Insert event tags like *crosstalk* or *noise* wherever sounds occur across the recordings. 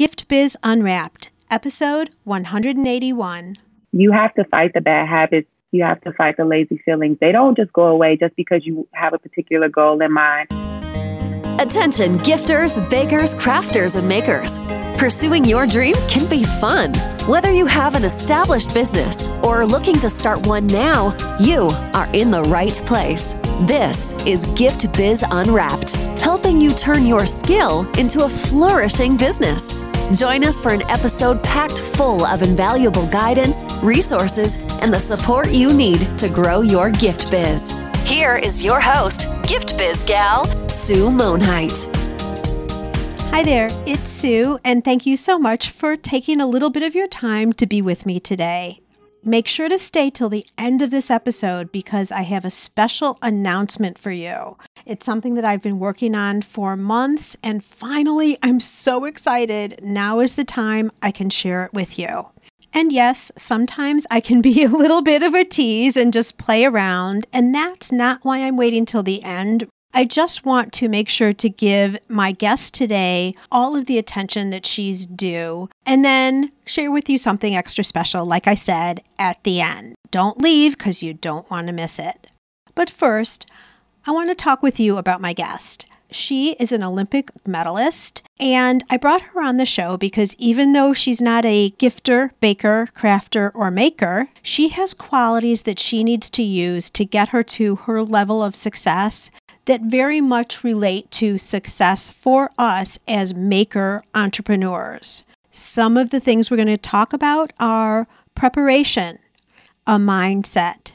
Gift Biz Unwrapped, episode 181. You have to fight the bad habits. You have to fight the lazy feelings. They don't just go away just because you have a particular goal in mind. Attention, gifters, bakers, crafters, and makers. Pursuing your dream can be fun. Whether you have an established business or are looking to start one now, you are in the right place. This is Gift Biz Unwrapped, helping you turn your skill into a flourishing business. Join us for an episode packed full of invaluable guidance, resources, and the support you need to grow your gift biz. Here is your host, Gift Biz gal, Sue Monhait. Hi there, it's Sue, and thank you so much for taking a little bit of your time to be with me today. Make sure to stay till the end of this episode because I have a special announcement for you. It's something that I've been working on for months, and finally, I'm so excited. Now is the time I can share it with you. And yes, sometimes I can be *laughs* a little bit of a tease and just play around, and that's not why I'm waiting till the end. I just want to make sure to give my guest today all of the attention that she's due and then share with you something extra special, like I said, at the end. Don't leave because you don't want to miss it. But first, I want to talk with you about my guest. She is an Olympic medalist, and I brought her on the show because even though she's not a gifter, baker, crafter, or maker, she has qualities that she needs to use to get her to her level of success that very much relate to success for us as maker entrepreneurs. Some of the things we're going to talk about are preparation, a mindset,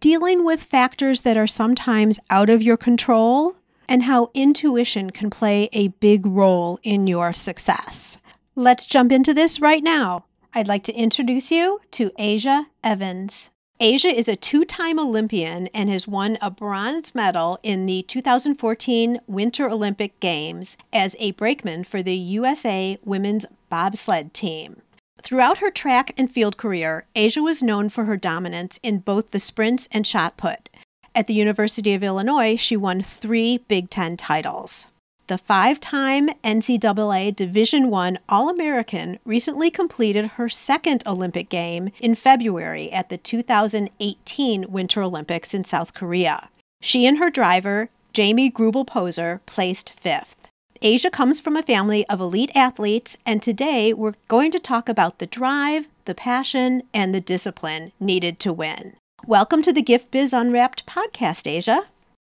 dealing with factors that are sometimes out of your control, and how intuition can play a big role in your success. Let's jump into this right now. I'd like to introduce you to Aja Evans. Aja is a two time Olympian and has won a bronze medal in the 2014 Winter Olympic Games as a brakeman for the USA women's bobsled team. Throughout her track and field career, Aja was known for her dominance in both the sprints and shot put. At the University of Illinois, she won three Big Ten titles. The five-time NCAA Division I All-American recently completed her second Olympic game in February at the 2018 Winter Olympics in South Korea. She and her driver, Jamie Greubel Poser, placed fifth. Aja comes from a family of elite athletes, and today we're going to talk about the drive, the passion, and the discipline needed to win. Welcome to the Gift Biz Unwrapped podcast, Asia.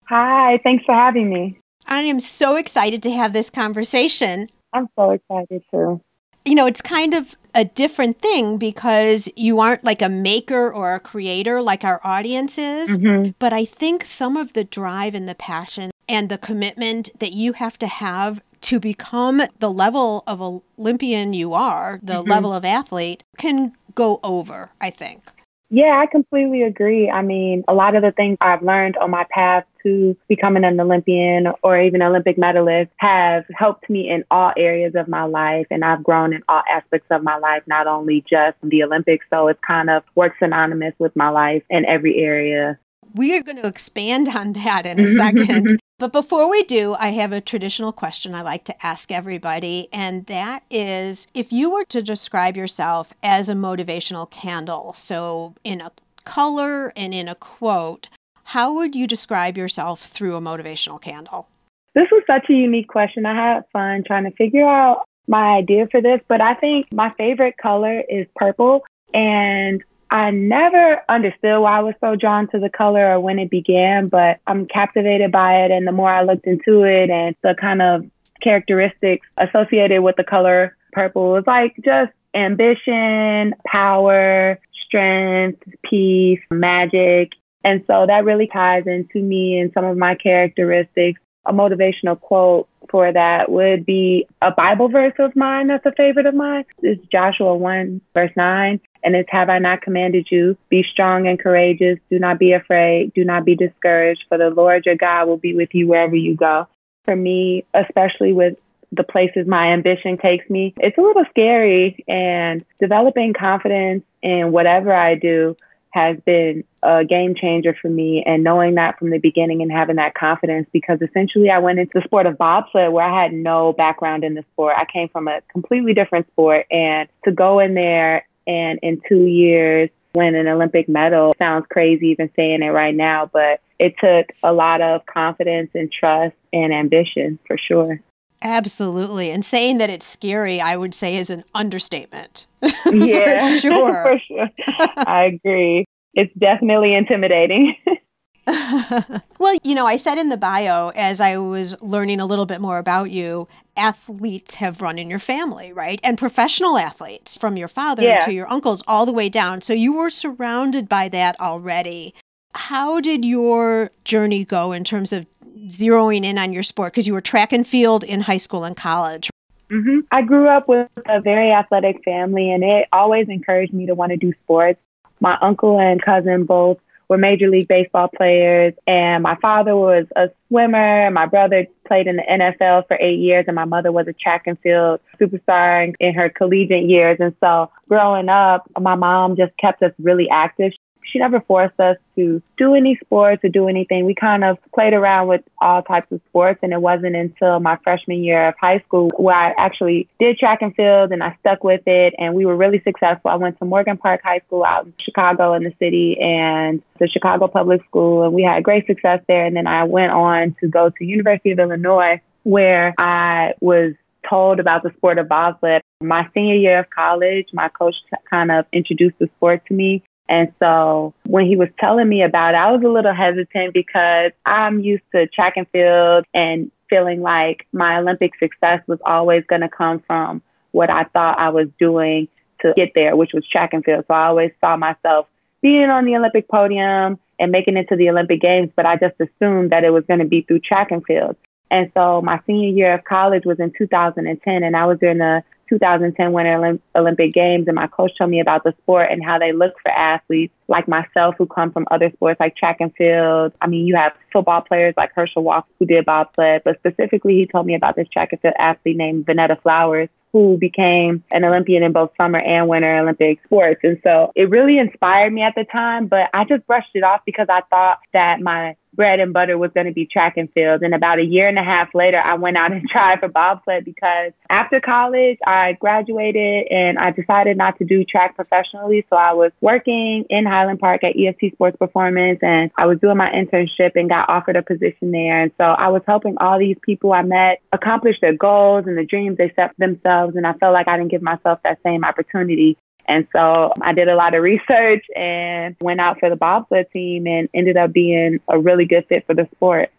Hi, thanks for having me. I am so excited to have this conversation. I'm so excited too. You know, it's kind of a different thing because you aren't like a maker or a creator like our audience is. Mm-hmm. But I think some of the drive and the passion and the commitment that you have to have to become the level of Olympian you are, the mm-hmm. level of athlete, can go over, I think. Yeah, I completely agree. I mean, a lot of the things I've learned on my path to becoming an Olympian or even Olympic medalist have helped me in all areas of my life. And I've grown in all aspects of my life, not only just the Olympics. So it kind of works synonymous with my life in every area. We are going to expand *laughs* on that in a *laughs* second. But before we do, I have a traditional question I like to ask everybody, and that is if you were to describe yourself as a motivational candle, so in a color and in a quote, how would you describe yourself through a motivational candle? This was such a unique question. I had fun trying to figure out my idea for this, but I think my favorite color is purple. And I never understood why I was so drawn to the color or when it began, but I'm captivated by it. And the more I looked into it and the kind of characteristics associated with the color purple was like just ambition, power, strength, peace, magic. And so that really ties into me and some of my characteristics. A motivational quote for that would be a Bible verse of mine that's a favorite of mine. It's Joshua 1, verse 9. And it's, Have I not commanded you? Be strong and courageous. Do not be afraid. Do not be discouraged, for the Lord your God will be with you wherever you go. For me, especially with the places my ambition takes me, it's a little scary. And developing confidence in whatever I do has been a game changer for me. And knowing that from the beginning and having that confidence, because essentially I went into the sport of bobsled where I had no background in the sport. I came from a completely different sport. And to go in there and in two years win an Olympic medal sounds crazy even saying it right now, but it took a lot of confidence and trust and ambition for sure. Absolutely. And saying that it's scary, I would say, is an understatement. *laughs* Yeah, *laughs* for sure. for sure. I agree. It's definitely intimidating. *laughs* well, you know, I said in the bio as I was learning a little bit more about you, athletes have run in your family, right? And professional athletes from your father Yeah. to your uncles all the way down. So you were surrounded by that already. How did your journey go in terms of zeroing in on your sport? Because you were track and field in high school and college. hmm I grew up with a very athletic family, and it always encouraged me to want to do sports. My uncle and cousin both were Major League Baseball players, and my father was a swimmer. My brother played in the NFL for eight years, and my mother was a track and field superstar in her collegiate years. And so, growing up, my mom just kept us really active. She never forced us to do any sports or do anything. We kind of played around with all types of sports, and it wasn't until my freshman year of high school where I actually did track and field and I stuck with it, and we were really successful. I went to Morgan Park High School out in Chicago in the city and the Chicago Public School, and we had great success there. And then I went on to go to University of Illinois, where I was told about the sport of bobsled. My senior year of college, my coach kind of introduced the sport to me. And so when he was telling me about it, I was a little hesitant because I'm used to track and field and feeling like my Olympic success was always going to come from what I thought I was doing to get there, which was track and field. So I always saw myself being on the Olympic podium and making it to the Olympic Games, but I just assumed that it was going to be through track and field. And so my senior year of college was in 2010, and I was during the 2010 Winter Olympic Games, and my coach told me about the sport and how they look for athletes like myself who come from other sports like track and field. I mean, you have football players like Herschel Walker who did bobsled, but specifically, he told me about this track and field athlete named Vonetta Flowers who became an Olympian in both summer and winter Olympic sports. And so it really inspired me at the time, but I just brushed it off because I thought that my bread and butter was going to be track and field. And about a year and a half later, I went out and *laughs* tried for bobsled because after college, I graduated and I decided not to do track professionally. So I was working in Highland Park at EFT Sports Performance and I was doing my internship and got offered a position there. And so I was helping all these people I met accomplish their goals and the dreams they set for themselves. And I felt like I didn't give myself that same opportunity. And so I did a lot of research and went out for the bobsled team and ended up being a really good fit for the sport.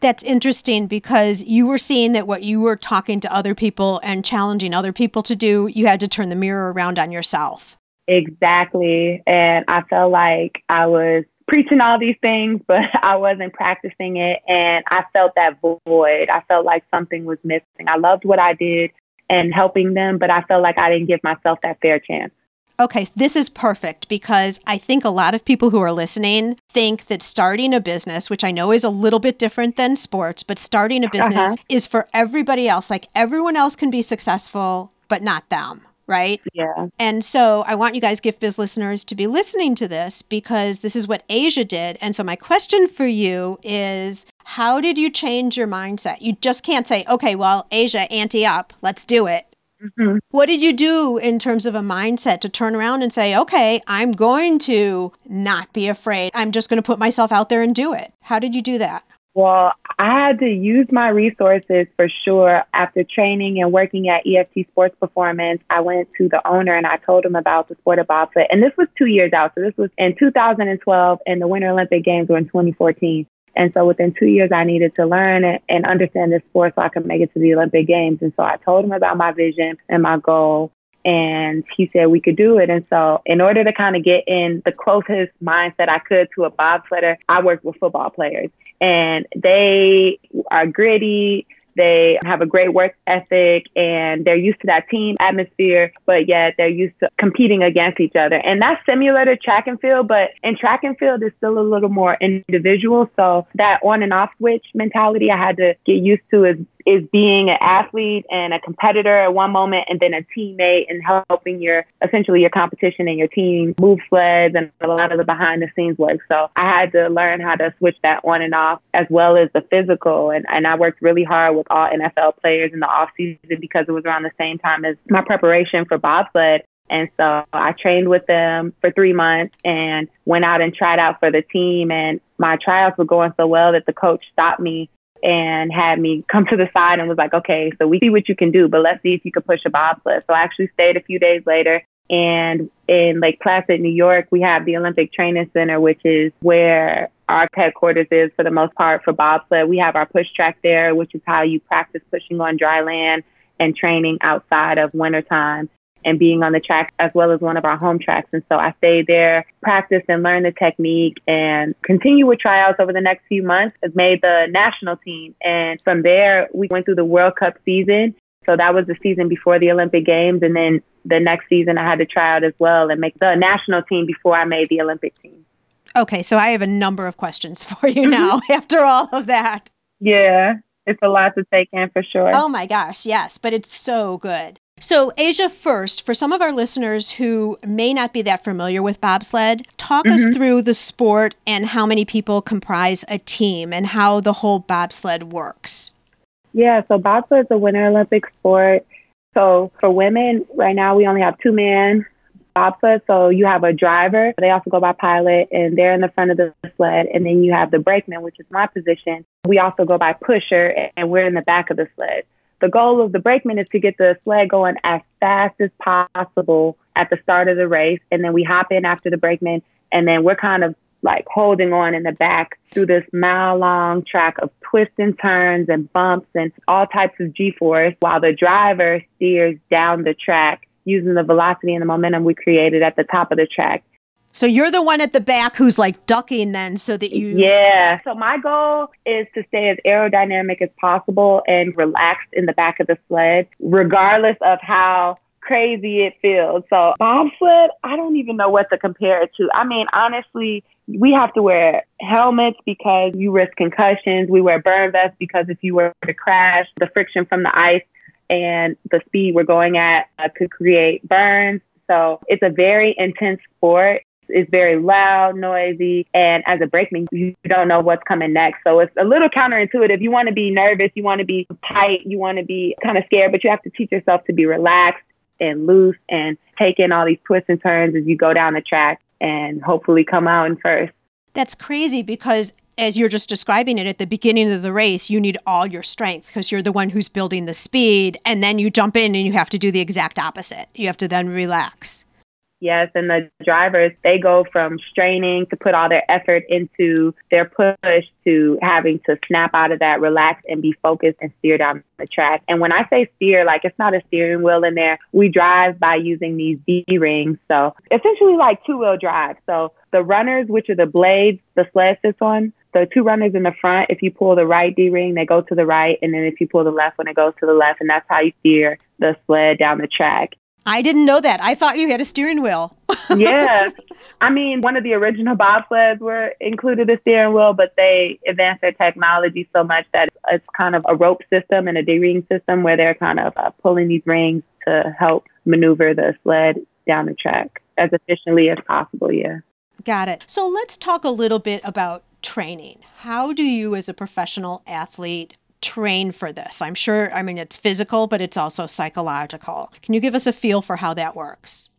That's interesting because you were seeing that what you were talking to other people and challenging other people to do, you had to turn the mirror around on yourself. Exactly. And I felt like I was preaching all these things, *laughs* but I wasn't practicing it. And I felt that void. I felt like something was missing. I loved what I did and helping them, but I felt like I didn't give myself that fair chance. Okay, this is perfect because I think a lot of people who are listening think that starting a business, which I know is a little bit different than sports, but starting a business Uh-huh. is for everybody else. Like everyone else can be successful, but not them, right? Yeah. And so I want you guys, Gift Biz listeners, to be listening to this because this is what Aja did. And so my question for you is how did you change your mindset? You just can't say, okay, well, Aja, ante up, let's do it. Mhm. What did you do in terms of a mindset to turn around and say, okay, I'm going to not be afraid. I'm just going to put myself out there and do it? How did you do that? Well, I had to use my resources for sure. After training and working at EFT Sports Performance, I went to the owner and I told him about the sport of bobsled. And this was two years out. So this was in 2012, and the Winter Olympic Games were in 2014. And so within two years, I needed to learn and understand this sport so I could make it to the Olympic Games. And so I told him about my vision and my goal. And he said we could do it. And so, in order to kind of get in the closest mindset I could to a bobsledder, I worked with football players and they are gritty. They have a great work ethic and they're used to that team atmosphere, but yet they're used to competing against each other. And that's similar to track and field, but in track and field, it's still a little more individual. So that on and off switch mentality I had to get used to is is being an athlete and a competitor at one moment and then a teammate and helping your essentially your competition and your team move sleds and a lot of the behind the scenes work. So I had to learn how to switch that on and off as well as the physical and, and I worked really hard with all NFL players in the off season because it was around the same time as my preparation for bobsled. And so I trained with them for three months and went out and tried out for the team. And my tryouts were going so well that the coach stopped me and had me *laughs* come to the side and was like, okay, so we see what you can do, but let's see if you can push a bobsled. So I actually stayed a few days later. And in Lake Placid, New York, we have the Olympic Training Center, which is where our headquarters is for the most part for bobsled. We have our push track there, which is how you practice pushing on dry land and training outside of wintertime and being on the track as well as one of our home tracks. And so I stayed there, practiced and learned the technique and continue with tryouts over the next few months. It made the national team. And from there, we went through the World Cup season. So that was the season before the Olympic Games. And then the next season, I had to try out as well and make the national team before I made the Olympic team. Okay, so I have a number of questions *laughs* for you now *laughs* after all of that. Yeah, it's a lot to take in for sure. Oh my gosh, yes, but it's so good. So, Aja, first, for some of our listeners who may not be that familiar with bobsled, talk mm-hmm. us through the sport and how many people comprise a team and how the whole bobsled works. Yeah, so bobsled is a Winter Olympic sport. So, for women, right now we only have two men bobsled. So, you have a driver, they also go by pilot, and they're in the front of the sled. And then you have the brakeman, which is my position. We also go by pusher, and we're in the back of the sled the goal of the brakeman is to get the sled going as fast as possible at the start of the race. And then we hop in after the brakeman. And then we're kind of like holding on in the back through this mile long track of twists and turns and bumps and all types of G force while the driver steers down the track using the velocity and the momentum we created at the top of the track. So you're the one at the back who's like ducking then so that you Yeah. So my goal is to stay as aerodynamic as possible and relaxed in the back of the sled, regardless of how crazy it feels. So bobsled, I don't even know what to compare it to. I mean, honestly, we have to wear helmets because you risk concussions. We wear burn vests because if you were to crash, the friction from the ice and the speed we're going at uh, could create burns. So it's a very intense sport It's very loud, noisy, and as a brakeman, you don't know what's coming next. So it's a little counterintuitive. You want to be nervous, you want to be tight, you want to be kind of scared, but you have to teach yourself to be relaxed and loose and take in all these twists and turns as you go down the track and hopefully come out in first. That's crazy because as you're just describing it at the beginning of the race, you need all your strength because you're the one who's building the speed. And then you jump in and you have to do the exact opposite. You have to then relax. Yes, and the drivers, they go from straining to put all their effort into their push to having to snap out of that, relax and be focused and steer down the track. And when I say steer, like it's not a steering wheel in there. We drive by using these D rings. So essentially like two wheel drive. So the runners, which are the blades the sled sits on, the two runners in the front, if you pull the right D ring, they go to the right. And then if you pull the left one, it goes to the left. And that's how you steer the sled down the track. I didn't know that. I thought you had a steering wheel. *laughs* yeah. I mean, one of the original bobsleds were included a steering wheel, but they advanced their technology so much that it's kind of a rope system and a D-ring system where they're kind of uh, pulling these rings to help maneuver the sled down the track as efficiently as possible. Yeah. Got it. So let's talk a little bit about training. How do you, as a professional athlete, train for this? I'm sure, I mean, it's physical, but it's also psychological. Can you give us a feel for how that works?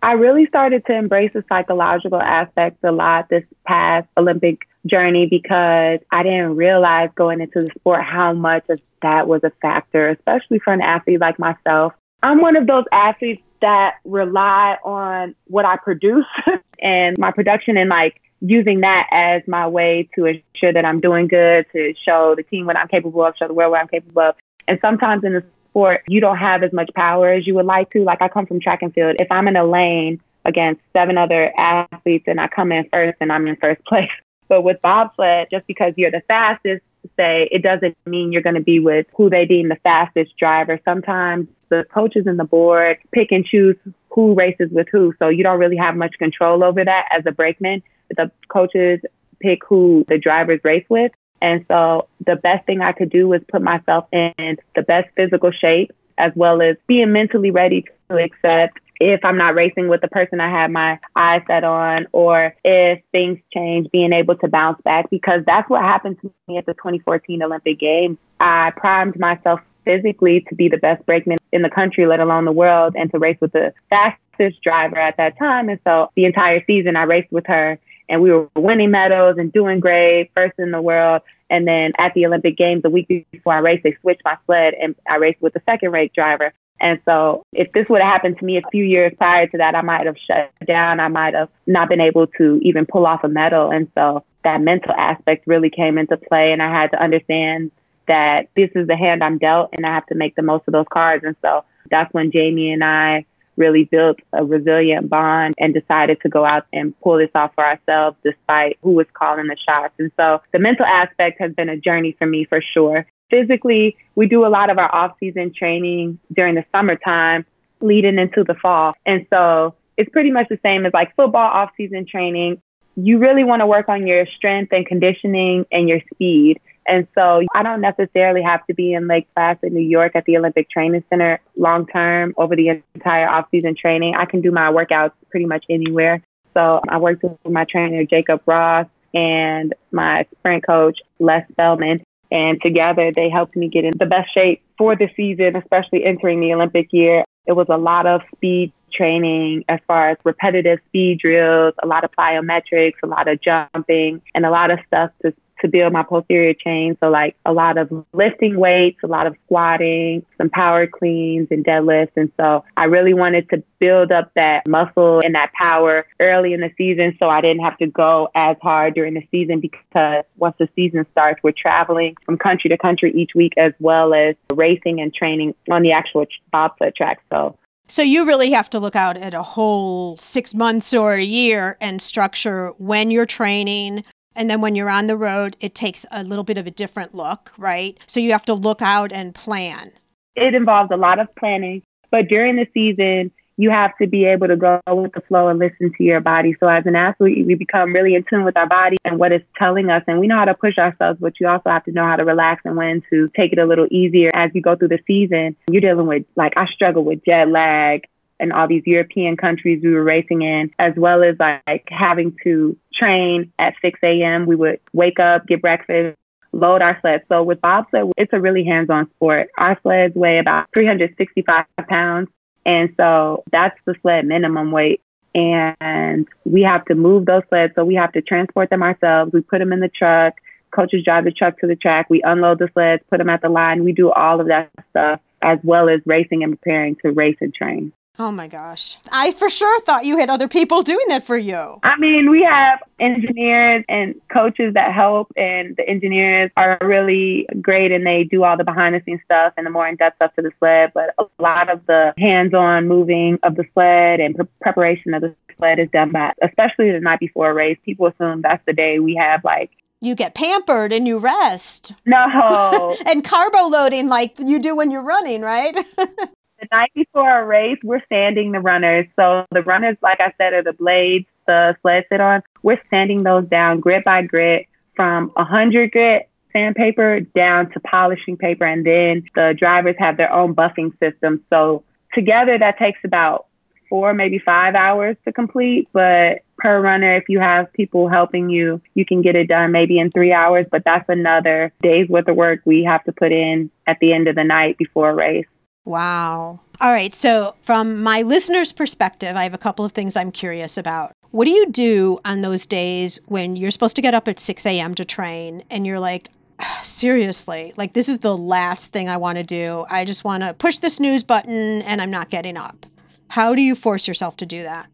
I really started to embrace the psychological aspects a lot this past Olympic journey because I didn't realize going into the sport how much of that was a factor, especially for an athlete like myself. I'm one of those athletes that rely on what I produce *laughs* and my production and like using that as my way to ensure that I'm doing good, to show the team what I'm capable of, show the world what I'm capable of. And sometimes in the sport, you don't have as much power as you would like to. Like I come from track and field. If I'm in a lane against seven other athletes and I come in first and I'm in first *laughs* place. But with bobsled, just because you're the fastest, say it doesn't mean you're going to be with who they deem the fastest driver. Sometimes the coaches and the board pick and choose who races with who. So you don't really have much control over that as a brakeman. The coaches pick who the drivers race with. And so the best thing I could do was put myself in the best physical shape as well as being mentally ready to accept if I'm not racing with the person I have my eyes set on or if things change, being able to bounce back because that's what happened to me at the 2014 Olympic Games. I primed myself physically to be the best brakeman in the country, let alone the world, and to race with the fastest driver at that time. And so the entire season I raced with her and we were winning medals and doing great, first in the world. And then at the Olympic Games, the week before I raced, they switched my sled and I raced with the second rate driver. And so if this would have happened to me a few years prior to that, I might have shut down. I might have not been able to even pull off a medal. And so that mental aspect really came into play. And I had to understand that this is the hand I'm dealt and I have to make the most of those cards. And so that's when Jamie and I really built a resilient bond and decided to go out and pull this off for ourselves despite who was calling the shots. And so the mental aspect has been a journey for me for sure. Physically, we do a lot of our off season training during the summertime leading into the fall. And so it's pretty much the same as like football off season training. You really want to work on your strength and conditioning and your speed. And so I don't necessarily have to be in Lake Placid, New York at the Olympic Training Center long term over the entire off season training. I can do my workouts pretty much anywhere. So I worked with my trainer, Jacob Ross, and my sprint coach, Les Spellman. And together they helped me get in the best shape for the season, especially entering the Olympic year. It was a lot of speed training as far as repetitive speed drills, a lot of plyometrics, a lot of jumping, and a lot of stuff to to build my posterior chain. So like a lot of lifting weights, a lot of squatting, some power cleans and deadlifts. And so I really wanted to build up that muscle and that power early in the season so I didn't have to go as hard during the season because once the season starts, we're traveling from country to country each week as well as racing and training on the actual bobsled track. So so you really have to look out at a whole six months or a year and structure when you're training, and then when you're on the road, it takes a little bit of a different look, right? So you have to look out and plan. It involves a lot of planning, but during the season, you have to be able to go with the flow and listen to your body. So as an athlete, we become really in tune with our body and what it's telling us. And we know how to push ourselves, but you also have to know how to relax and when to take it a little easier as you go through the season. You're dealing with, like, I struggle with jet lag and all these European countries we were racing in, as well as like having to train at 6 a.m. We would wake up, get breakfast, load our sleds. So with bobsled, it's a really hands-on sport. Our sleds weigh about 365 pounds. And so that's the sled minimum weight. And we have to move those sleds. So we have to transport them ourselves. We put them in the truck. Coaches drive the truck to the track. We unload the sleds, put them at the line. We do all of that stuff as well as racing and preparing to race and train. Oh my gosh. I for sure thought you had other people doing that for you. I mean, we have engineers and coaches that help, and the engineers are really great and they do all the behind the scenes stuff and the more in depth stuff to the sled. But a lot of the hands on moving of the sled and pre- preparation of the sled is done by, especially the night before a race. People assume that's the day we have like you get pampered and you rest. No. *laughs* and carbo loading like you do when you're running, right? *laughs* the night before a race, we're sanding the runners. So the runners, like I said, are the blades the sled sit on. We're sanding those down grit by grit from 100 grit sandpaper down to polishing paper. And then the drivers have their own buffing system. So together that takes about four, maybe five hours to complete. But per runner, if you have people helping you, you can get it done maybe in three hours. But that's another day's worth of work we have to put in at the end of the night before a race. Wow. All right. So, from my listener's perspective, I have a couple of things I'm curious about. What do you do on those days when you're supposed to get up at 6 a.m. to train and you're like, ah, seriously, like this is the last thing I want to do. I just want to push the snooze button and I'm not getting up. How do you force yourself to do that?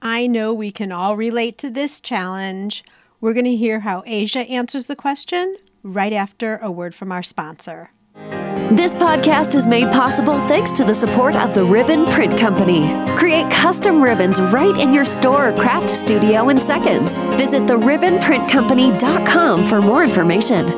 I know we can all relate to this challenge. We're going to hear how Aja answers the question right after a word from our sponsor. This podcast is made possible thanks to the support of the Ribbon Print Company. Create custom ribbons right in your store or craft studio in seconds. Visit theribbonprintcompany.com for more information.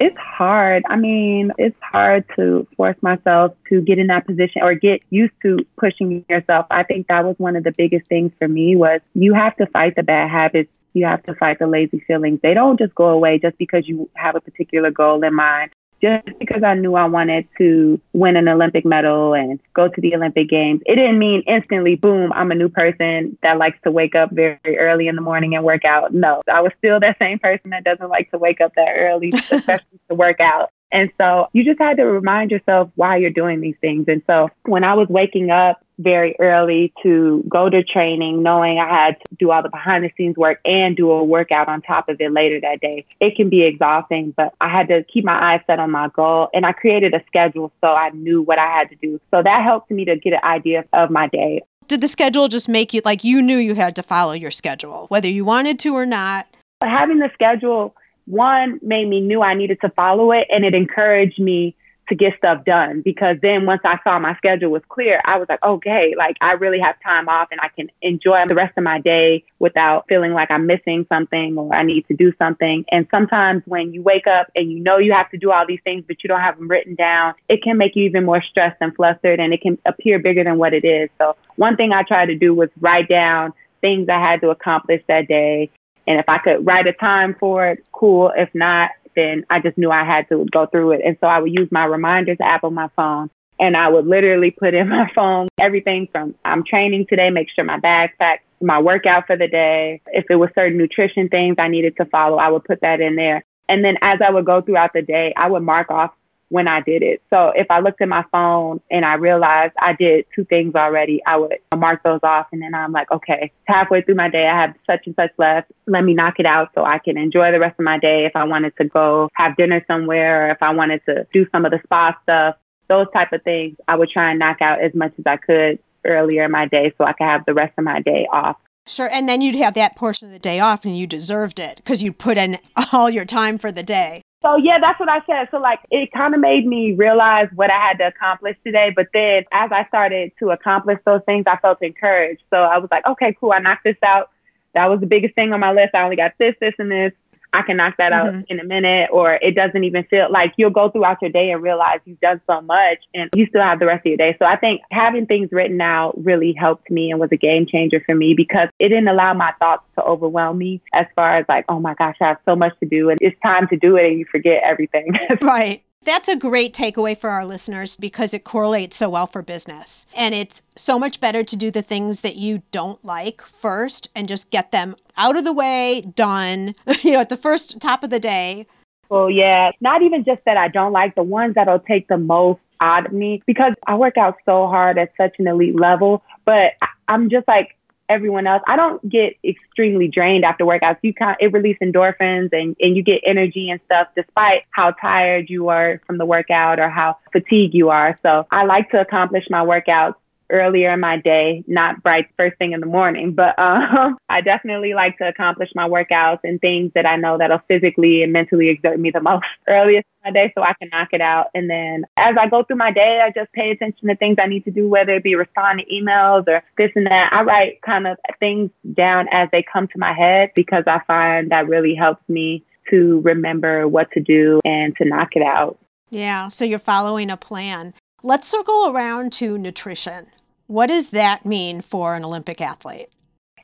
It's hard. I mean, it's hard to force myself to get in that position or get used to pushing yourself. I think that was one of the biggest things for me was you have to fight the bad habits. You have to fight the lazy feelings. They don't just go away just because you have a particular goal in mind just because I knew I wanted to win an Olympic medal and go to the Olympic Games, it didn't mean instantly, boom, I'm a new person that likes to wake up very early in the morning and work out. No, I was still that same person that doesn't like to wake up that early, *laughs* especially to work out. And so you just had to remind yourself why you're doing these things. And so when I was waking up very early to go to training, knowing I had to do all the behind the scenes work and do a workout on top of it later that day. It can be exhausting, but I had to keep my eyes set on my goal and I created a schedule so I knew what I had to do. So that helped me to get an idea of my day. Did the schedule just make you like you knew you had to follow your schedule, whether you wanted to or not? But having the schedule, one made me knew I needed to follow it and it encouraged me to get stuff done because then once I saw my schedule was clear, I was like, okay, like I really have time off and I can enjoy the rest of my day without feeling like I'm missing something or I need to do something. And sometimes when you wake up and you know you have to do all these things, but you don't have them written down, it can make you even more stressed and flustered and it can appear bigger than what it is. So one thing I tried to do was write down things I had to accomplish that day. And if I could write a time for it, cool. If not, then I just knew I had to go through it. And so I would use my reminders app on my phone and I would literally put in *laughs* my phone everything from I'm training today, make sure my bag's packed, my workout for the day. If it was certain nutrition things I needed to follow, I would put that in there. And then as I would go throughout the day, I would mark off when I did it. So if I looked at my phone and I realized I did two things already, I would mark those off. And then I'm like, okay, halfway through my day, I have such and such left. Let me knock it out so I can enjoy the rest of my day. If I wanted to go have dinner somewhere or if I wanted to do some of the spa stuff, those type of things, I would try and knock out as much as I could earlier in my day so I could have the rest of my day off. Sure. And then you'd have that portion of the day off and you deserved it because you put in *laughs* all your time for the day. So yeah, that's what I said. So like it kind of made me realize what I had to accomplish today. But then as I started to accomplish those things, I felt encouraged. So I was like, okay, cool. I knocked this out. That was the biggest thing on my list. I only got this, this, and this. I can knock that mm-hmm. out in a minute, or it doesn't even feel like you'll go throughout your day and realize you've done so much and you still have the rest of your day. So I think having things written out really helped me and was a game changer for me because it didn't allow my thoughts to overwhelm me as far as like, oh my gosh, I have so much to do and it's time to do it and you forget everything. *laughs* right. That's a great takeaway for our listeners because it correlates so well for business. And it's so much better to do the things that you don't like first and just get them out of the way, done, *laughs* you know, at the first top of the day. Well, yeah, not even just that I don't like the ones that'll take the most out of me because I work out so hard at such an elite level, but I'm just like, everyone else. I don't get extremely drained after workouts. You kind it releases endorphins and, and you get energy and stuff despite how tired you are from the workout or how fatigued you are. So I like to accomplish my workouts earlier in my day, not bright first thing in the morning, but um, *laughs* I definitely like to accomplish my workouts and things that I know that'll physically and mentally exert me the most *laughs* earliest in my day so I can knock it out. And then as I go through my day, I just pay attention to things I need to do, whether it be respond to emails or this and that. I write kind of things down as they come to my head because I find that really helps me to remember what to do and to knock it out. Yeah, so you're following a plan. Let's circle around to nutrition. What does that mean for an Olympic athlete?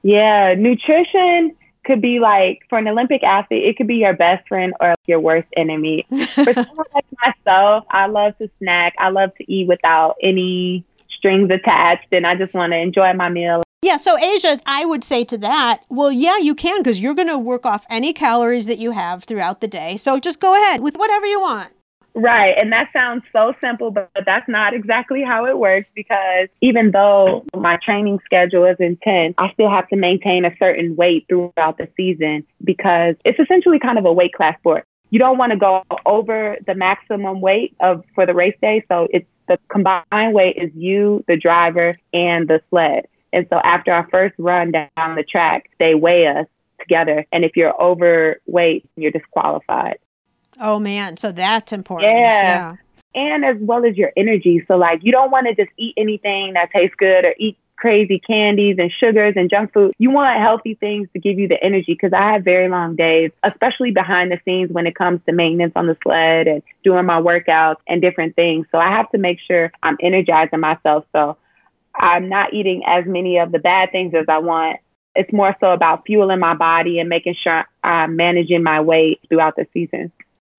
Yeah, nutrition could be like for an Olympic athlete, it could be your best friend or your worst enemy. for *laughs* someone like myself, I love to snack. I love to eat without any strings attached, and I just want to enjoy my meal. Yeah, so Aja, I would say to that, well, yeah, you can because you're going to work off any calories that you have throughout the day. So just go ahead with whatever you want. Right. And that sounds so simple, but that's not exactly how it works because even though my training schedule is intense, I still have to maintain a certain weight throughout the season because it's essentially kind of a weight class sport. You don't want to go over the maximum weight of for the race day. So it's the combined weight is you, the driver, and the sled. And so after our first run down the track, they weigh us together. And if you're overweight, you're disqualified. Oh man, so that's important. Yeah. yeah. And as well as your energy. So like you don't want to just eat anything that tastes good or eat crazy candies and sugars and junk food. You want healthy things to give you the energy because I have very long days, especially behind the scenes when it comes to maintenance on the sled and doing my workouts and different things. So I have to make sure I'm energizing myself. So I'm not eating as many of the bad things as I want. It's more so about fueling my body and making sure I'm managing my weight throughout the season.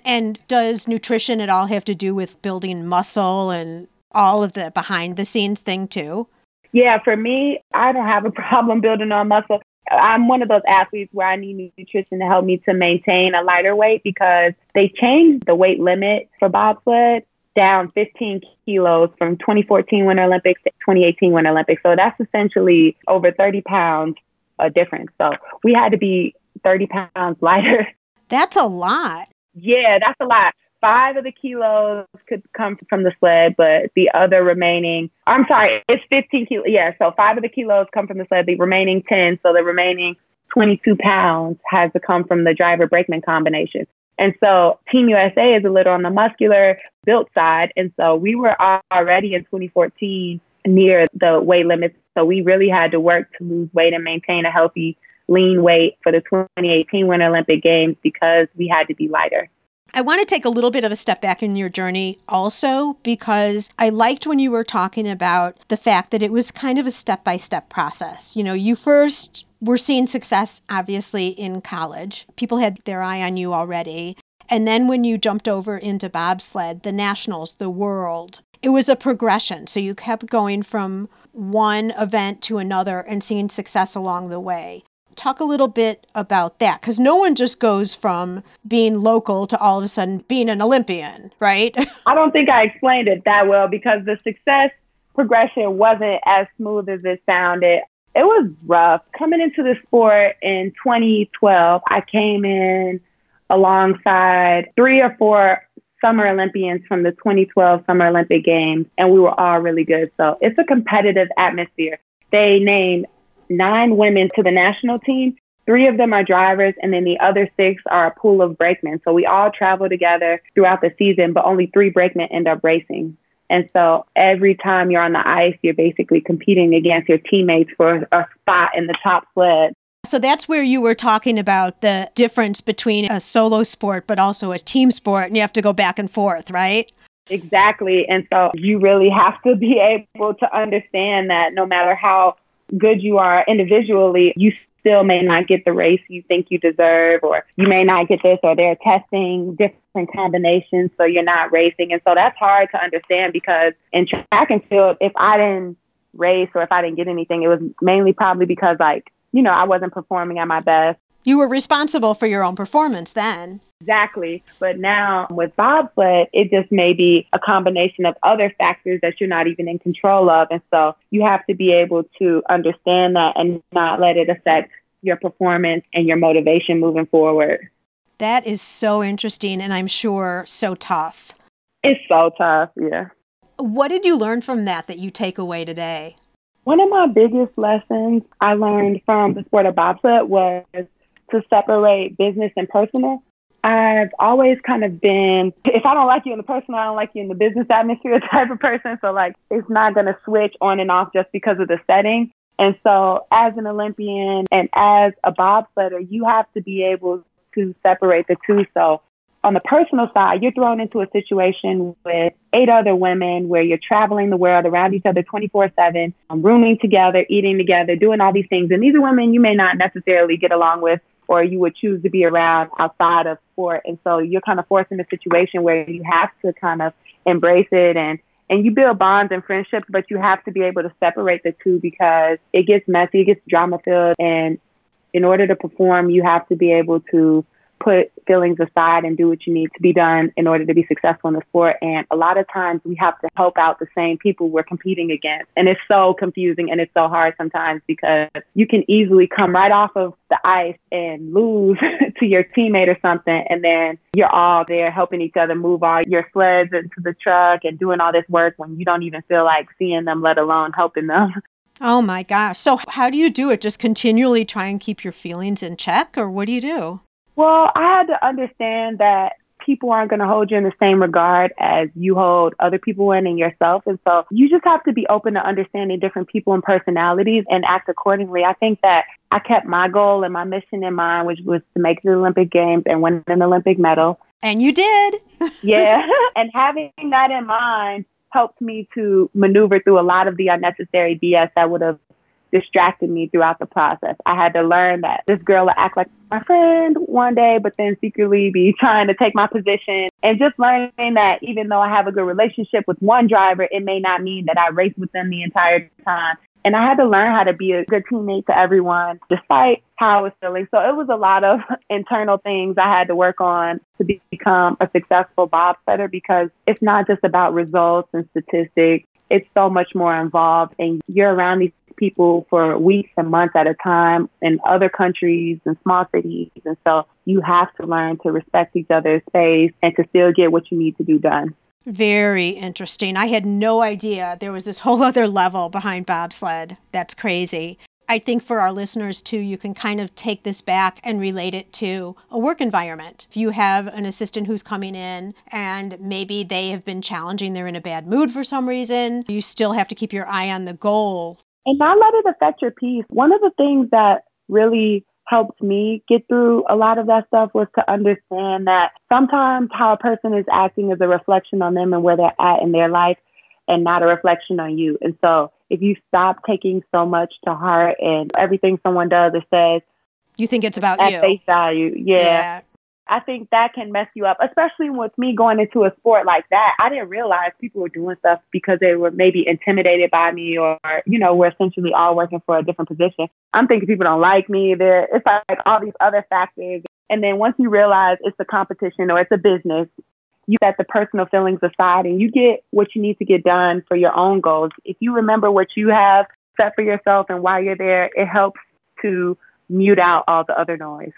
And does nutrition at all have to do with building muscle and all of the behind the scenes thing too? Yeah, for me, I don't have a *laughs* problem building on muscle. I'm one of those athletes where I need nutrition to help me to maintain a lighter weight because they changed the weight limit for bobsled down 15 kilos from 2014 Winter Olympics to 2018 Winter Olympics. So that's essentially over 30 pounds a difference. So we had to be 30 pounds *laughs* lighter. That's a lot. Yeah, that's a lot. Five of the kilos could come from the sled, but the other remaining, I'm sorry, it's 15 kilos. Yeah, so five of the kilos come from the sled, the remaining 10. So the remaining 22 pounds has to come from the driver brakeman combination. And so Team USA is a little on the muscular built side. And so we were already in 2014 near the weight limits. So we really had to work to lose weight and maintain a healthy lean weight for the 2018 Winter Olympic Games because we had to be lighter. I want to take a little bit of a step back in your journey also because I liked when you were talking about the fact that it was kind of a step by step process. You know, you first were seeing success, obviously, in college. People had their eye on you already. And then when you jumped over into bobsled, the nationals, the world, it was a progression. So you kept going from one event to another and seeing success along the way talk a little bit about that because no one just goes from being local to all of a sudden being an Olympian, right? *laughs* I don't think I explained it that well because the success progression wasn't as smooth as it sounded. It was rough. Coming into the sport in 2012, I came in alongside three or four Summer Olympians from the 2012 Summer Olympic Games, and we were all really good. So it's a competitive atmosphere. They named nine women to the national team. Three of them are drivers, and then the other six are a pool of brakemen. So we all travel together throughout the season, but only three brakemen end up racing. And so every time you're on the ice, you're basically competing against your teammates for a spot in the top sled. So that's where you were talking about the difference between a solo sport, but also a team sport, and you have to go back and forth, right? Exactly. And so you really have to be *laughs* able to understand that no matter how good you are individually, you still may not get the race you think you deserve, or you may not get this, or they're testing different combinations, so you're not racing. And so that's hard to understand because in track and field, if I didn't race or if I didn't get anything, it was mainly probably because, like, you know, I wasn't performing at my best. You were responsible for your own performance then. Exactly. But now with bobsled, it just may be a combination of other factors that you're not even in control of. And so you have to be able to understand that and not let it affect your performance and your motivation moving forward. That is so interesting and I'm sure so tough. It's so tough, yeah. What did you learn from that that you take away today? One of my biggest lessons I learned from the sport of bobsled was to separate business and personal. I've always kind of been, if I don't like you in the personal, I don't like you in the business atmosphere *laughs* type of person. So, like, it's not going to switch on and off just because of the setting. And so, as an Olympian and as a bobsledder, you have to be able to separate the two. So, on the personal side, you're thrown into a situation with eight other women where you're traveling the world around each other 24 7, um, rooming together, eating together, doing all these things. And these are women you may not necessarily get along with or you would choose to be around outside of sport. And so you're kind of forced in a situation where you have to kind of embrace it and and you build bonds and friendships, but you have to be able to separate the two because it gets messy, it gets drama filled, and in order to perform, you have to be able to put feelings aside and do what you need to be done in order to be successful in the sport. And a lot of times we have to help out the same people we're competing against. And it's so confusing and it's so hard sometimes because you can easily come right off of the ice and lose *laughs* to your teammate or something. And then you're all there helping each other move all your sleds into the truck and doing all this work when you don't even feel like seeing them, let alone helping them. *laughs* Oh my gosh. So, how do you do it? Just continually try and keep your feelings in check, or what do you do? Well, I had to understand that people aren't going to hold you in the same regard as you hold other people in and yourself. And so you just have to be open to understanding different people and personalities and act accordingly. I think that I kept my goal and my mission in mind, which was to make the Olympic Games and win an Olympic medal. And you did. *laughs* yeah. *laughs* and having that in mind helped me to maneuver through a lot of the unnecessary BS that would have distracted me throughout the process. I had to learn that this girl will act like my friend one day, but then secretly be *laughs* trying to take my position. And just learning that even though I have a good relationship with one driver, it may not mean that I race with them the entire time. And I had to learn how to be a good teammate to everyone, despite how I was feeling. So it was a lot of *laughs* internal things I had to work on to become a successful bobsledder because it's not just about results and statistics. It's so much more involved, and you're around these people for weeks and months at a time in other countries and small cities. And so you have to learn to respect each other's space and to still get what you need to do done. Very interesting. I had no idea there was this *laughs* whole other level behind bobsled. That's crazy. I think for our listeners too, you can kind of take this back and relate it to a work environment. If you have an assistant who's coming in and maybe they have been challenging, they're in a bad mood for some reason, you still have to keep your eye on the goal and not let it affect your peace. One of the things that really helped me get through a lot of that stuff was to understand that sometimes how a person is acting is a reflection on them and where they're at in their life and not a reflection on you. And so if you stop taking so much to heart and everything someone does or says, you think it's about at you. face value. Yeah. yeah. I think that can mess you up, especially with me going into a sport like that. I didn't realize people were doing stuff because they were maybe intimidated by me or, you know, we're essentially all working for a different position. I'm thinking people don't like me. There, it's like all these other factors. And then once you realize it's a competition or it's a business, you set the personal feelings aside and you get what you need to get done for your own goals. If you remember what you have set for yourself and why you're there, it helps to mute out all the other noise.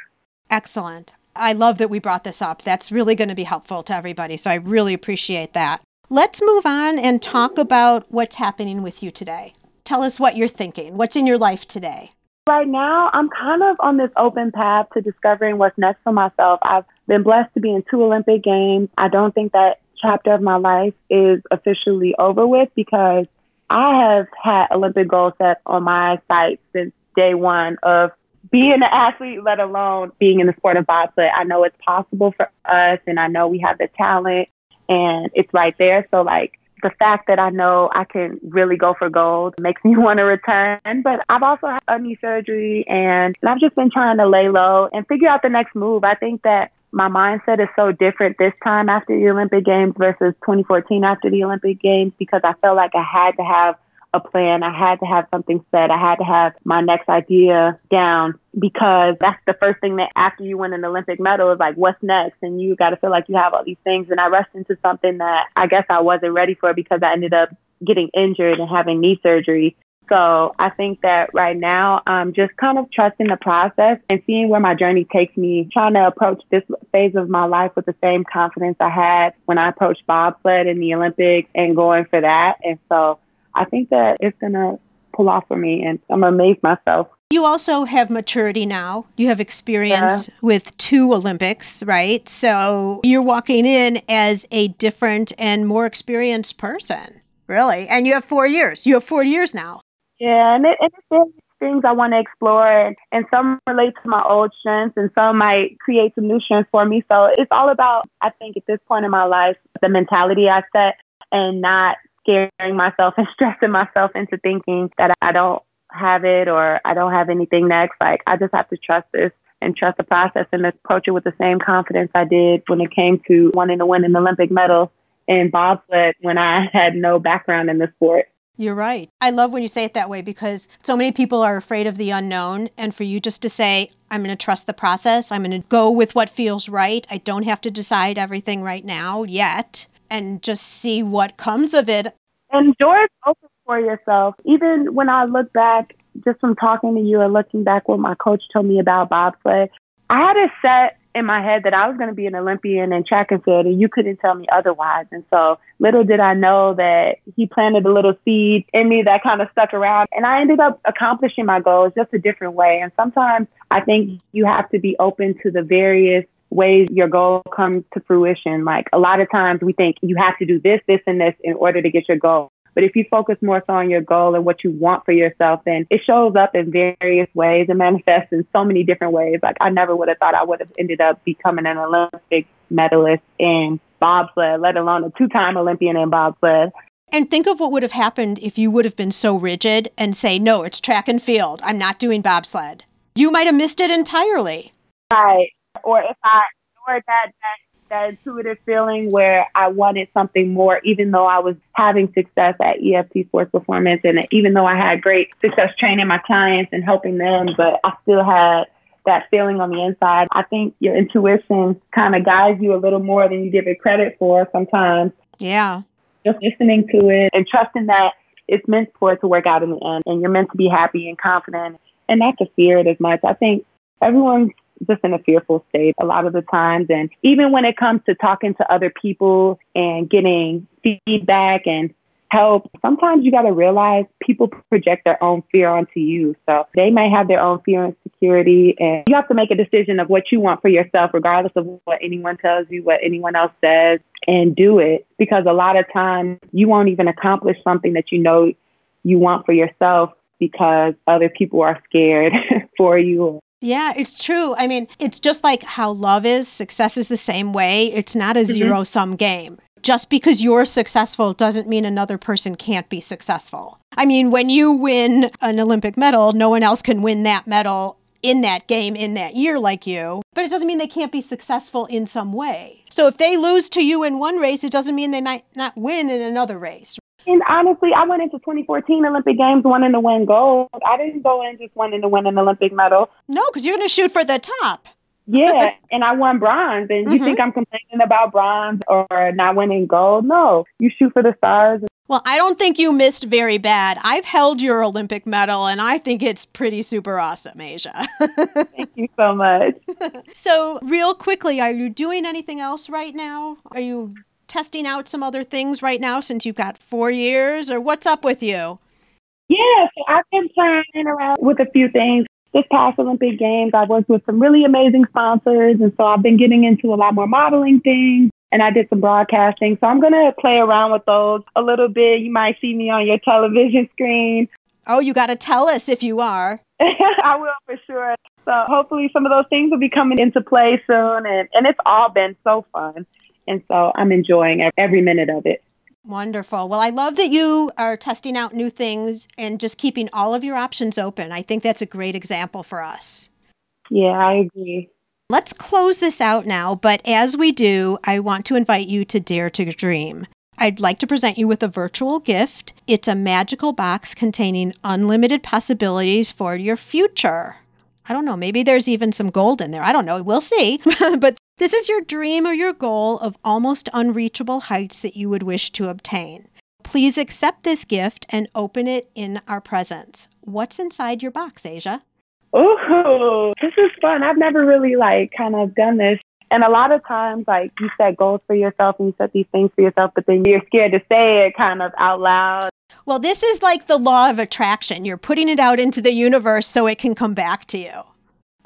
Excellent. I love that we brought this up. That's really going to be helpful to everybody. So I really appreciate that. Let's move on and talk about what's happening with you today. Tell us what you're thinking. What's in your life today? Right now, I'm kind of on this open path to discovering what's next for myself. I've been blessed to be in two Olympic Games. I don't think that chapter of my life is officially over with because I have had Olympic goals set on my sight since day one of being an athlete, let alone being in the sport of bobsled, I know it's possible for us and I know we have the talent and it's right there. So like the fact that I know I can really go for gold *laughs* makes me want to return. But I've also had a knee surgery and I've just been trying to lay low and figure out the next move. I think that my mindset is so different this time after the Olympic Games versus 2014 after the Olympic Games because I felt like I had to have a plan. I had to have something set. I had to have my next idea down because that's the first thing that after you win an Olympic medal is like, what's next? And you got to feel like you have all these things. And I rushed into something that I guess I wasn't ready for because I ended up getting injured and having knee surgery. So I think that right now I'm just kind of trusting the process and seeing where my journey takes me, trying to approach this phase of my life with the same confidence I had when I approached bobsled in the Olympics and going for that. And so I think that it's going to pull off for me and I'm gonna amazed myself. You also have maturity now. You have experience yeah. with two Olympics, right? So you're walking in as a different and more experienced person, really. And you have four years. You have four years now. Yeah, and, it, and it's things I want to explore, and, and some relate to my old strengths, and some might create some new strengths for me. So it's all about, I think, at this point in my life, the mentality I set and not scaring myself and *laughs* stressing myself into thinking that I don't have it or I don't have anything next. Like I just have to trust this and trust the process and approach it with the same confidence I did when it came to wanting to win an Olympic medal in bobsled when I *laughs* had no background in the sport. You're right. I love when you say it that way because so many people are afraid of the unknown. And for you just to say, I'm going to trust the process, I'm going to go with what feels right, I don't have to decide everything right now yet and just see what comes of it. And doors open for yourself. Even when I look back, just from talking to you and looking back what my coach told me about bobsled, I had it set in my head that I was going to be an Olympian in track and field, and you couldn't tell me otherwise. And so little did I know that he planted a little seed in me that kind of stuck around. And I ended up accomplishing my goals just a different way. And sometimes I think you have to be open to the various ways your goal comes to fruition. Like a lot of times we think you have to do this, this, and this in order to get your goal. But if you focus more so on your goal and what you want for yourself, then it shows up in various ways and manifests in so many different ways. Like I never would have thought I would have ended up becoming an Olympic medalist in bobsled, let alone a two time Olympian in bobsled. And think of what would have happened if you would have been so rigid and say, no, it's track and field. I'm not doing bobsled. You might have missed it entirely. Right. Or if I ignored that, that that intuitive feeling where I wanted something more, even though I was having success at EFT Sports Performance and even though I had great success training my clients and helping them, but I still had that feeling on the inside. I think your intuition kind of guides you a little more than you give it credit for sometimes. Yeah. Just listening to it and trusting that it's meant for it to work out in the end and you're meant to be happy and confident and not to fear it as much. I think everyone's just in a fearful state a lot of the times. And even when it comes to talking to other people and getting feedback and help, sometimes you got to realize people project their own fear onto you. So they may have their own fear and security, and you have to make a decision of what you want for yourself, regardless of what anyone tells you, what anyone else says, and do it. Because a lot of times you won't even accomplish something that you know you want for yourself because other people are scared *laughs* for you yeah, it's true. I mean, it's just like how love is, success is the same way. It's not a mm-hmm. zero sum game. Just because you're successful doesn't mean another person can't be successful. I mean, when you win an Olympic medal, no one else can win that medal in that game in that year like you, but it doesn't mean they can't be successful in some way. So if they lose to you in one race, it doesn't mean they might not win in another race. And honestly, I went into 2014 Olympic Games wanting to win gold. I didn't go in just wanting to win an Olympic medal. No, because you're going to shoot for the top. yeah, *laughs* and I won bronze. And you mm-hmm. think I'm complaining about bronze or not winning gold? No, you shoot for the stars. Well, I don't think you missed very bad. I've held your Olympic medal, and I think it's pretty super awesome, Aja. *laughs* Thank you so much. *laughs* so, real quickly, are you doing anything else right now? Are you testing out some other things right now since you've got four years, or what's up with you? Yeah, so I've been playing around with a few things. This past Olympic Games, I worked with some really amazing sponsors, and so I've been getting into a lot more modeling things. And I did some broadcasting. So I'm going to play around with those a little bit. You might see me on your television *laughs* screen. Oh, you got to tell us if you are. *laughs* I will for sure. So hopefully some of those things will be coming into play soon. And, and it's all been so fun. And so I'm enjoying every minute of it. Wonderful. Well, I love that you are testing out new things and just keeping all of your options open. I think that's a great example for us. Yeah, I agree. Let's close this out now, but as we do, I want to invite you to Dare to Dream. I'd like to present you with a virtual gift. It's a magical box containing unlimited possibilities for your future. I don't know, maybe there's even some gold in there. I don't know. We'll see. *laughs* but this is your dream or your goal of almost unreachable heights that you would wish to obtain. Please accept this gift and open it in our presence. What's inside your box, Aja? Oh, this is fun. I've never really like kind of done this. And a lot of times, like you set goals for yourself and you set these things for yourself, but then you're scared to say it kind of out loud. Well, this is like the law of attraction. You're putting it out into the universe so it can come back to you.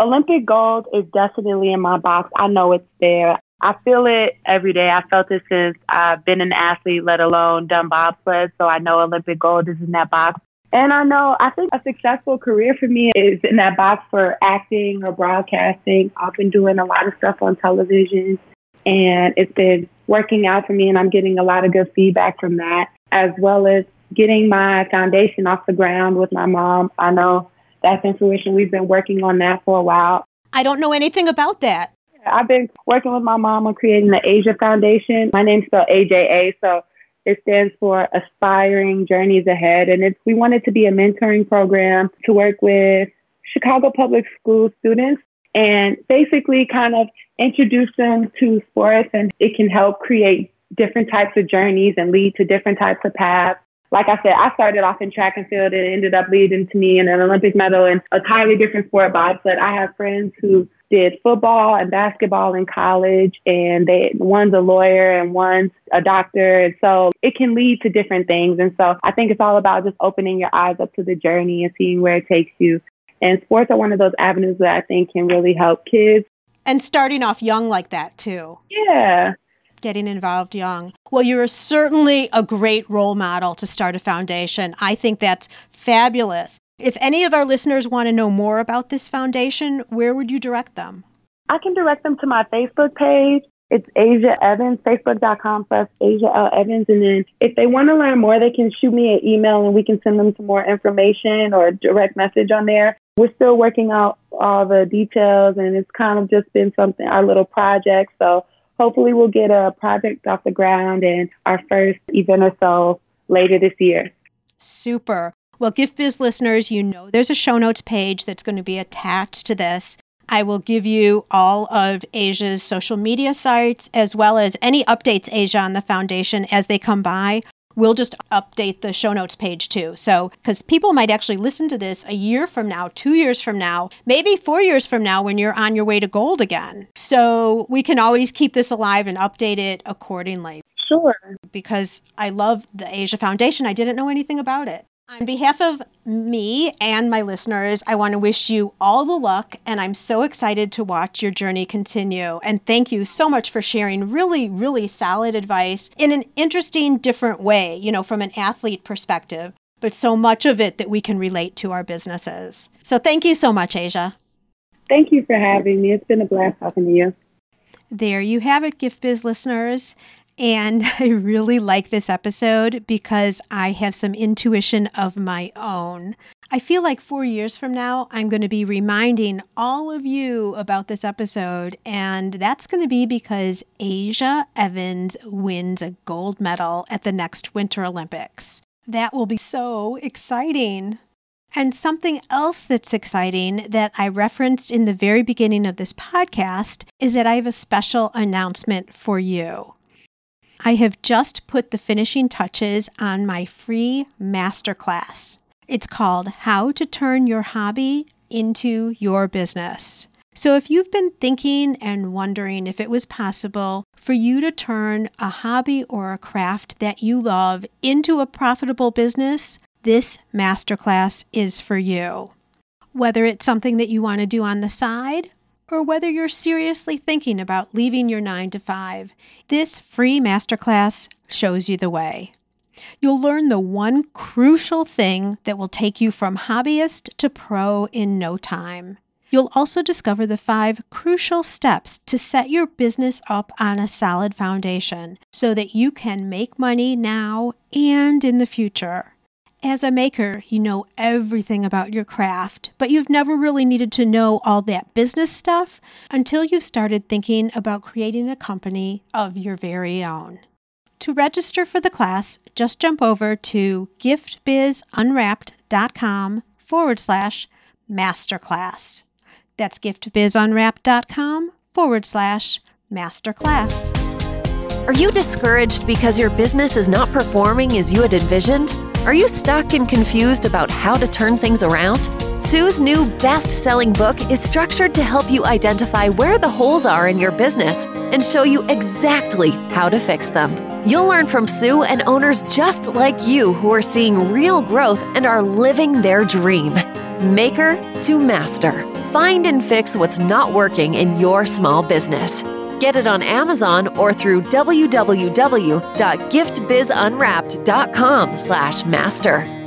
Olympic gold is definitely in my box. I know it's there. I feel it every day. I felt it since I've been an athlete, let alone done bobsled. So I know Olympic gold is in that box. And I know, I think a successful career for me is in that box for acting or broadcasting. I've been doing a lot of stuff on television and it's been working out for me and I'm getting a lot of good feedback from that, as well as getting my foundation off the ground with my mom. I know that's in fruition. We've been working on that for a while. I don't know anything about that. I've been working with my mom on creating the Aja Foundation. My name's spelled AJA, so it stands for Aspiring Journeys Ahead. And it's, we want it to be a mentoring program to work with Chicago Public School students and basically kind of introduce them to sports and it can help create different types of journeys and lead to different types of paths like I said, I started off in track and field and it ended up leading to me in an Olympic medal in a entirely different sport, bobsled. I have friends who did football and basketball in college and they one's a lawyer and one's a doctor and so it can lead to different things and so I think it's all about just opening your eyes up to the journey and seeing where it takes you and sports are one of those avenues that I think can really help kids And starting off young like that, too. Yeah. Getting involved young. Well, you're certainly a great role model to start a foundation. I think that's fabulous. If any of our listeners want to know more about this foundation, where would you direct them? I can direct them to my Facebook page. It's Aja Evans, facebook.com slash Aja L. Evans. And then if they want to learn more, they can shoot me an email and we can send them some more information or direct message on there. We're still working out all the details and it's kind of just been something, our little project. So hopefully we'll get a project off the ground and our first event or so later this year. Super. Well, Gift Biz listeners, you know there's a show notes page that's going to be attached to this. I will give you all of Aja's social media sites as well as any updates, Aja, on the foundation as they come by. We'll just update the show notes page too. So, because people might actually listen to this a year from now, two years from now, maybe four years from now when you're on your way to gold again. So, we can always keep this alive and update it accordingly. Sure. Because I love the Aja Foundation. I didn't know anything about it. On behalf of me and my listeners, I want to wish you all the luck, and I'm so excited to watch your journey continue. And thank you so much for sharing really, really solid advice in an interesting, different way, you know, from an athlete perspective, but so much of it that we can relate to our businesses. So thank you so much, Aja. Thank you for having me. It's been a blast talking to you. There you have it, Gift Biz listeners. And *laughs* I really like this episode because I have some intuition of my own. I feel like four years from now, I'm going to be reminding all of you about this episode, and that's going to be because Aja Evans wins a gold medal at the next Winter Olympics. That will be so exciting. And something else that's exciting that I referenced in the very beginning of this podcast is that I have a special announcement for you. I have just put the finishing touches on my free masterclass. It's called How to Turn Your Hobby into Your Business. So, if you've been thinking and wondering if it was possible for you to turn a hobby or a craft that you love into a profitable business, this masterclass is for you. Whether it's something that you want to do on the side or whether you're seriously thinking about leaving your 9 to 5, this free masterclass shows you the way. You'll learn the one crucial thing that will take you from hobbyist to pro in no time. You'll also discover the five crucial steps to set your business up on a solid foundation so that you can make money now and in the future. As a maker, you know everything about your craft, but you've never really needed to know all that business stuff until you've started thinking about creating a company of your very own. To register for the class, just jump over to giftbizunwrapped.com forward slash masterclass. That's giftbizunwrapped.com forward slash masterclass. Are you discouraged because your business is not performing as you had envisioned? Are you stuck and confused about how to turn things around? Sue's new best selling book is structured to help you identify where the holes are in your business and show you exactly how to fix them. You'll learn from Sue and owners just like you who are seeing real growth and are living their dream. Maker to master. Find and fix what's not working in your small business. Get it on Amazon or through www.giftbizunwrapped.com slash master.